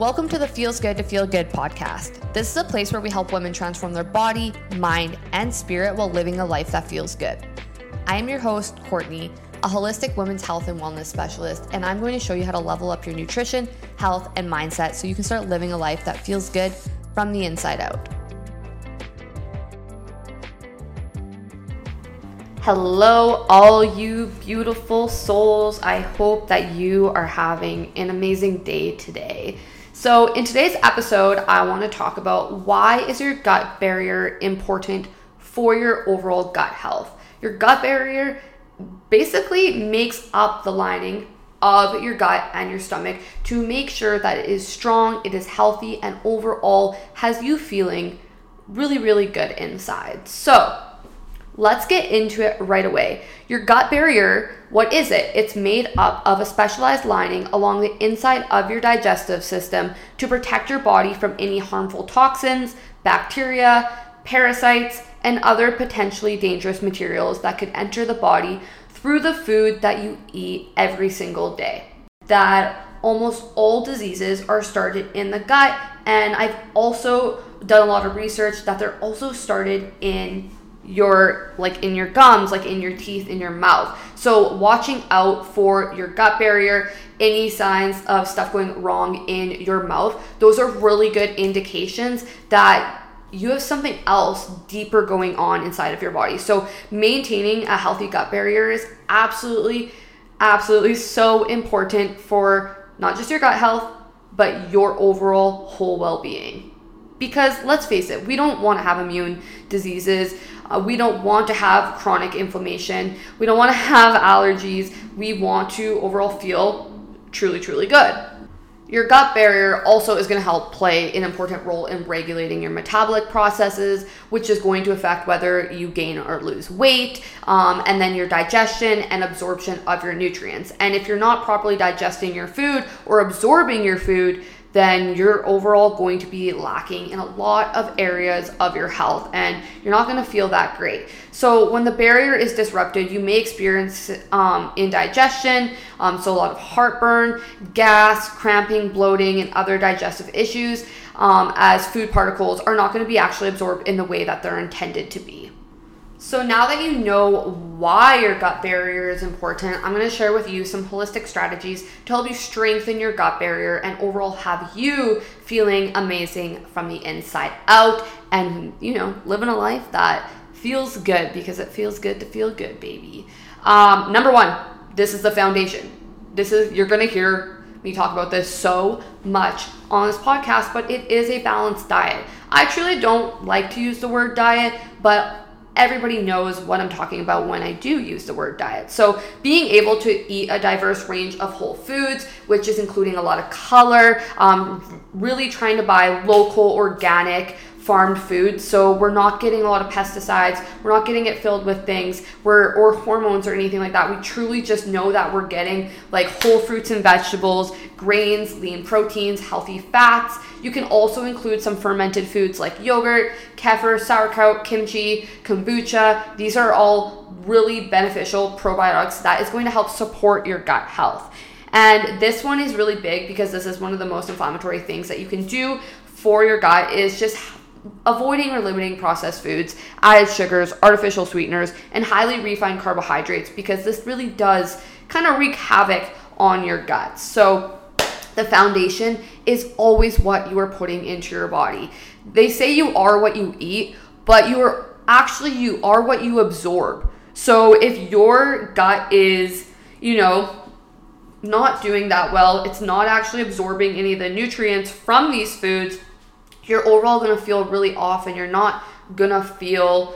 Welcome to the Feels Good to Feel Good podcast. This is a place where we help women transform their body, mind, and spirit while living a life that feels good. I am your host, Courtney, a holistic women's health and wellness specialist, and I'm going to show you how to level up your nutrition, health, and mindset so you can start living a life that feels good from the inside out. Hello, all you beautiful souls. I hope that you are having an amazing day today. So, in today's episode, I want to talk about why is your gut barrier important for your overall gut health. Your gut barrier basically makes up the lining of your gut and your stomach to make sure that it is strong, it is healthy, and overall has you feeling really, really good inside. So, Let's get into it right away. Your gut barrier, what is it? It's made up of a specialized lining along the inside of your digestive system to protect your body from any harmful toxins, bacteria, parasites, and other potentially dangerous materials that could enter the body through the food that you eat every single day. That almost all diseases are started in the gut, and I've also done a lot of research that they're also started in your like in your gums, like in your teeth, in your mouth. So watching out for your gut barrier, any signs of stuff going wrong in your mouth, those are really good indications that you have something else deeper going on inside of your body. So maintaining a healthy gut barrier is absolutely absolutely so important for not just your gut health, but your overall whole well-being. Because let's face it, we don't want to have immune diseases. Uh, we don't want to have chronic inflammation. We don't want to have allergies. We want to overall feel truly, truly good. Your gut barrier also is going to help play an important role in regulating your metabolic processes, which is going to affect whether you gain or lose weight, um, and then your digestion and absorption of your nutrients. And if you're not properly digesting your food or absorbing your food, then you're overall going to be lacking in a lot of areas of your health and you're not going to feel that great. So, when the barrier is disrupted, you may experience um, indigestion, um, so a lot of heartburn, gas, cramping, bloating, and other digestive issues, um, as food particles are not going to be actually absorbed in the way that they're intended to be. So now that you know why your gut barrier is important, I'm going to share with you some holistic strategies to help you strengthen your gut barrier and overall have you feeling amazing from the inside out and, you know, living a life that feels good because it feels good to feel good, baby. Um, number one, this is the foundation. This is, you're going to hear me talk about this so much on this podcast, but it is a balanced diet. I truly don't like to use the word diet, but everybody knows what I'm talking about when I do use the word diet. So, being able to eat a diverse range of whole foods, which is including a lot of color, um, really trying to buy local, organic, farmed food. So we're not getting a lot of pesticides. We're not getting it filled with things we're, or hormones or anything like that. We truly just know that we're getting like whole fruits and vegetables, grains, lean proteins, healthy fats. You can also include some fermented foods like yogurt, kefir, sauerkraut, kimchi, kombucha. These are all really beneficial probiotics that is going to help support your gut health. And this one is really big because this is one of the most inflammatory things that you can do for your gut is just avoiding or limiting processed foods, added sugars, artificial sweeteners, and highly refined carbohydrates because this really does kind of wreak havoc on your gut. So, the foundation is always what you are putting into your body. They say you are what you eat, but you are actually you are what you absorb. So, if your gut is, you know, not doing that well, it's not actually absorbing any of the nutrients from these foods you're overall to feel really off and you're not to feel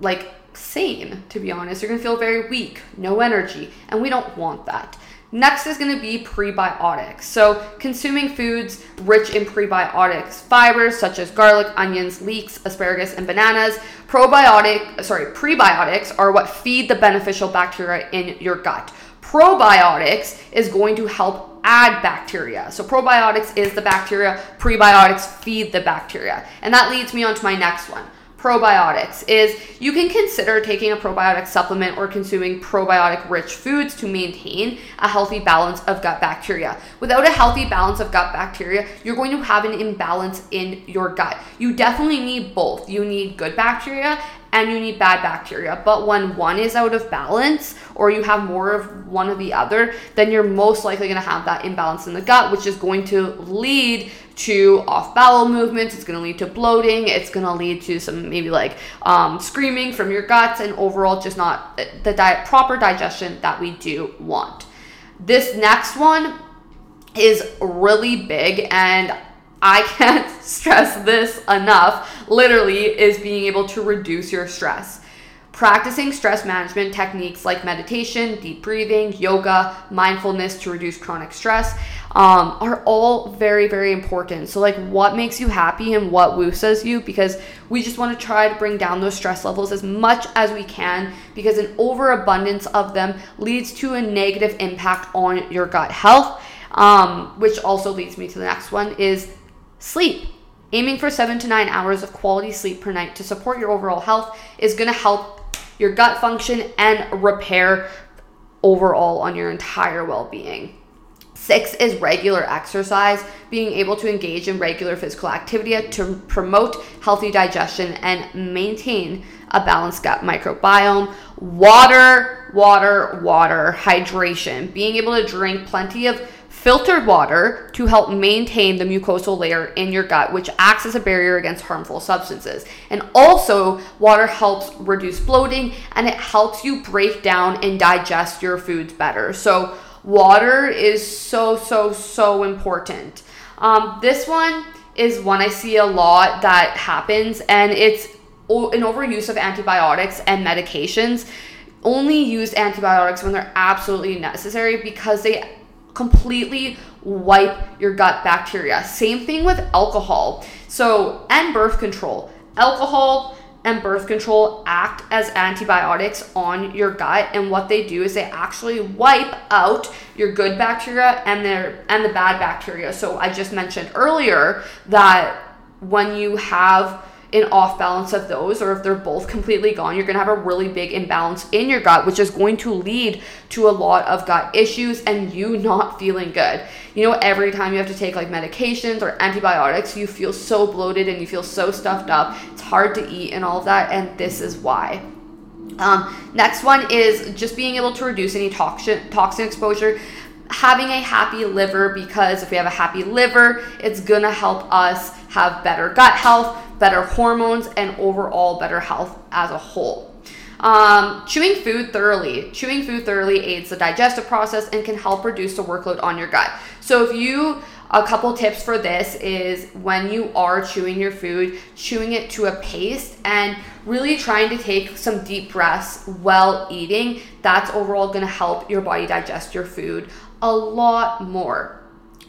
like sane, to be honest. You're to feel very weak, no energy, and we don't want that. Next is going to be prebiotics. So, consuming foods rich in prebiotics, fibers such as garlic, onions, leeks, asparagus, and bananas. Probiotic, sorry, prebiotics are what feed the beneficial bacteria in your gut. Probiotics is going to help add bacteria. So probiotics is the bacteria, prebiotics feed the bacteria. And that leads me on to my next one. probiotics is you can consider taking a probiotic supplement or consuming probiotic rich foods to maintain a healthy balance of gut bacteria. Without a healthy balance of gut bacteria, you're going to have an imbalance in your gut. You definitely need both. You need good bacteria and you need bad bacteria. But when one is out of balance or you have more of one or the other, then you're most likely going to have that imbalance in the gut, which is going to lead to off bowel movements. It's going to lead to bloating. It's going to lead to some maybe like um, screaming from your guts and overall just not the diet proper digestion that we do want. This next one is really big and I can't stress this enough, literally, is being able to reduce your stress. Practicing stress management techniques like meditation, deep breathing, yoga, mindfulness to reduce chronic stress um, are all very, very important. So, like, what makes you happy and what woosas you? Because we just want to try to bring down those stress levels as much as we can because an overabundance of them leads to a negative impact on your gut health. Um, which also leads me to the next one is Sleep. Aiming for seven to nine hours of quality sleep per night to support your overall health is going to help your gut function and repair overall on your entire well being. Six is regular exercise, being able to engage in regular physical activity to promote healthy digestion and maintain a balanced gut microbiome. Water, water, water, hydration, being able to drink plenty of filtered water to help maintain the mucosal layer in your gut, which acts as a barrier against harmful substances. And also, water helps reduce bloating and it helps you break down and digest your foods better. So, water is so, so, so important. Um, this one is one I see a lot that happens, and it's an overuse of antibiotics and medications. Only use antibiotics when they're absolutely necessary because they completely wipe your gut bacteria. Same thing with alcohol. So, and birth control. Alcohol and birth control act as antibiotics on your gut and what they do is they actually wipe out your good bacteria and their and the bad bacteria. So I just mentioned earlier that when you have an off balance of those, or if they're both completely gone, you're gonna have a really big imbalance in your gut, which is going to lead to a lot of gut issues and you not feeling good. You know, every time you have to take like medications or antibiotics, you feel so bloated and you feel so stuffed up. It's hard to eat and all of that, and this is why. Um, next one is just being able to reduce any toxin toxin exposure having a happy liver because if we have a happy liver, it's gonna help us have better gut health, better hormones, and overall better health as a whole. Um, chewing food thoroughly. Chewing food thoroughly aids the digestive process and can help reduce the workload on your gut. So if you a couple tips for this is when you are chewing your food, chewing it to a paste and really trying to take some deep breaths while eating. That's overall going to help your body digest your food a lot more.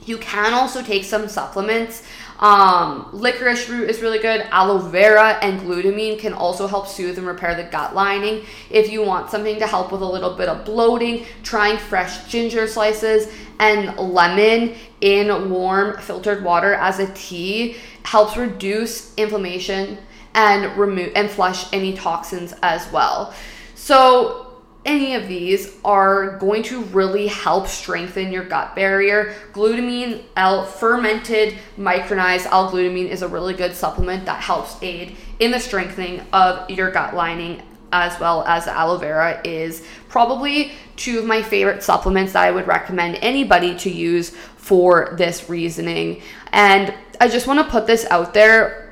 You can also take some supplements. Um, licorice root is really good. Aloe vera and glutamine can also help soothe and repair the gut lining. If you want something to help with a little bit of bloating, trying fresh ginger slices and lemon in warm filtered water as a tea helps reduce inflammation and remove and flush any toxins as well. So any of these are going to really help strengthen your gut barrier. Glutamine, L fermented micronized L-glutamine is a really good supplement that helps aid in the strengthening of your gut lining as well as aloe vera is probably two of my favorite supplements that I would recommend anybody to use for this reasoning. And I just want to put this out there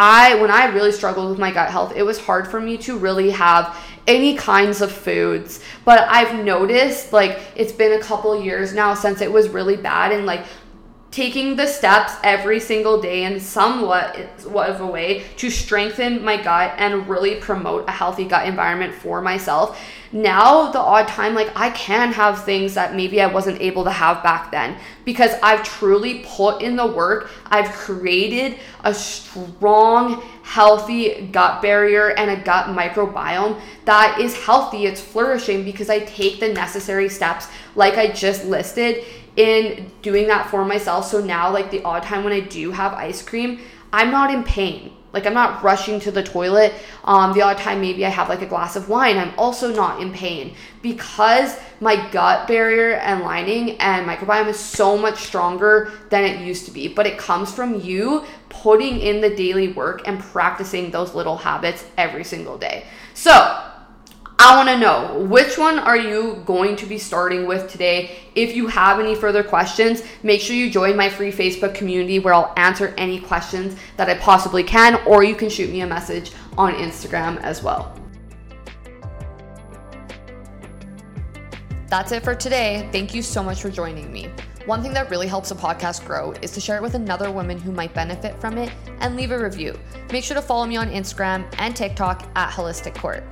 I when I really struggled with my gut health, it was hard for me to really have any kinds of foods. But I've noticed like it's been a couple years now since it was really bad and like taking the steps every single day in somewhat of a way to strengthen my gut and really promote a healthy gut environment for myself. Now the odd time like i can have things that maybe i wasn't able to have back then because i've truly put in the work. I've created a strong healthy gut barrier and a gut microbiome that is healthy. It's flourishing because i take the necessary steps like i just listed in doing that for myself. So now, like the odd time when I do have ice cream, I'm not in pain. Like I'm not rushing to the toilet. Um, the odd time maybe I have like a glass of wine, I'm also not in pain because my gut barrier and lining and microbiome is so much stronger than it used to be. But it comes from you putting in the daily work and practicing those little habits every single day. So I want to know which one are you going to be starting with today? If you have any further questions, make sure you join my free Facebook community where I'll answer any questions that I possibly can, or you can shoot me a message on Instagram as well. That's it for today. Thank you so much for joining me. One thing that really helps a podcast grow is to share it with another woman who might benefit from it and leave a review. Make sure to follow me on Instagram and TikTok at Holistic Court.